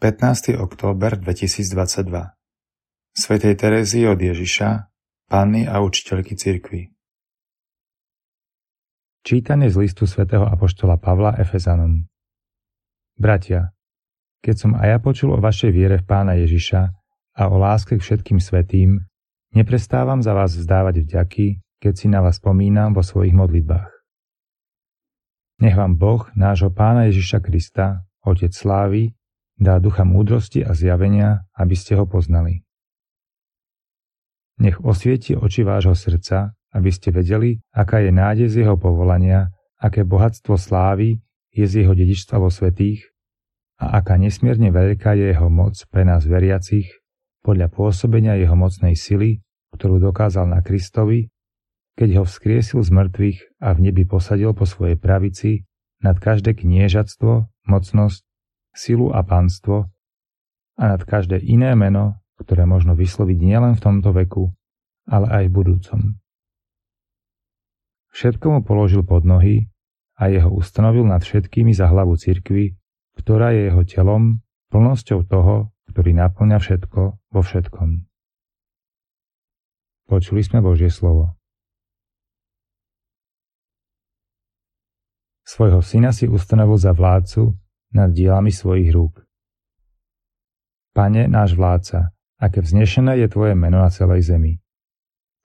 15. október 2022 Svetej Terézy od Ježiša, Panny a učiteľky cirkvy Čítanie z listu svätého Apoštola Pavla Efezanom Bratia, keď som aj ja počul o vašej viere v Pána Ježiša a o láske k všetkým svetým, neprestávam za vás vzdávať vďaky, keď si na vás spomínam vo svojich modlitbách. Nech vám Boh, nášho Pána Ježiša Krista, Otec slávy, dá ducha múdrosti a zjavenia, aby ste ho poznali. Nech osvieti oči vášho srdca, aby ste vedeli, aká je nádej z jeho povolania, aké bohatstvo slávy je z jeho dedičstva vo svetých a aká nesmierne veľká je jeho moc pre nás veriacich podľa pôsobenia jeho mocnej sily, ktorú dokázal na Kristovi, keď ho vzkriesil z mŕtvych a v nebi posadil po svojej pravici nad každé kniežatstvo, mocnosť, silu a pánstvo a nad každé iné meno, ktoré možno vysloviť nielen v tomto veku, ale aj v budúcom. Všetko mu položil pod nohy a jeho ustanovil nad všetkými za hlavu cirkvy, ktorá je jeho telom, plnosťou toho, ktorý naplňa všetko vo všetkom. Počuli sme Božie slovo. Svojho syna si ustanovil za vládcu nad dielami svojich rúk. Pane, náš vládca, aké vznešené je Tvoje meno na celej zemi.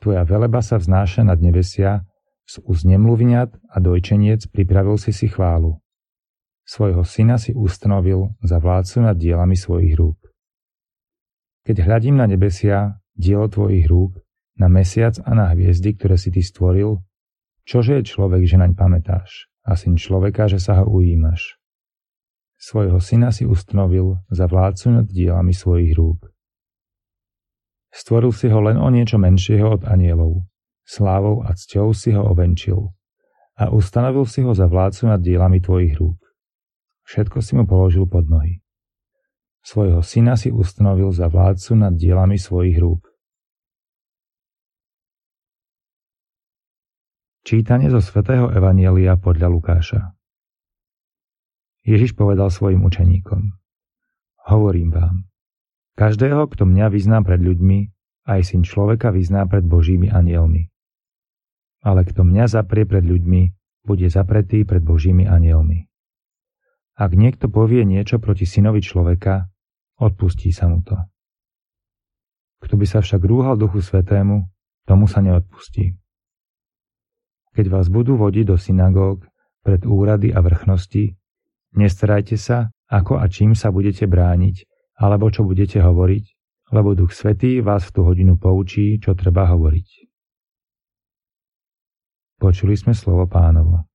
Tvoja veleba sa vznáša nad nebesia, z úz a dojčeniec pripravil si si chválu. Svojho syna si ustanovil za vládcu nad dielami svojich rúk. Keď hľadím na nebesia, dielo tvojich rúk, na mesiac a na hviezdy, ktoré si ty stvoril, čože je človek, že naň pamätáš, a syn človeka, že sa ho ujímaš. Svojho syna si ustanovil za vládcu nad dielami svojich rúk. Stvoril si ho len o niečo menšieho od anielov. Slávou a cťou si ho ovenčil a ustanovil si ho za vládcu nad dielami tvojich rúk. Všetko si mu položil pod nohy. Svojho syna si ustanovil za vládcu nad dielami svojich rúk. Čítanie zo svätého Evanielia podľa Lukáša Ježiš povedal svojim učeníkom. Hovorím vám, každého, kto mňa vyzná pred ľuďmi, aj syn človeka vyzná pred Božími anielmi. Ale kto mňa zaprie pred ľuďmi, bude zapretý pred Božími anielmi. Ak niekto povie niečo proti synovi človeka, odpustí sa mu to. Kto by sa však rúhal Duchu Svetému, tomu sa neodpustí. Keď vás budú vodiť do synagóg, pred úrady a vrchnosti, Nestarajte sa, ako a čím sa budete brániť, alebo čo budete hovoriť, lebo Duch Svetý vás v tú hodinu poučí, čo treba hovoriť. Počuli sme slovo pánovo.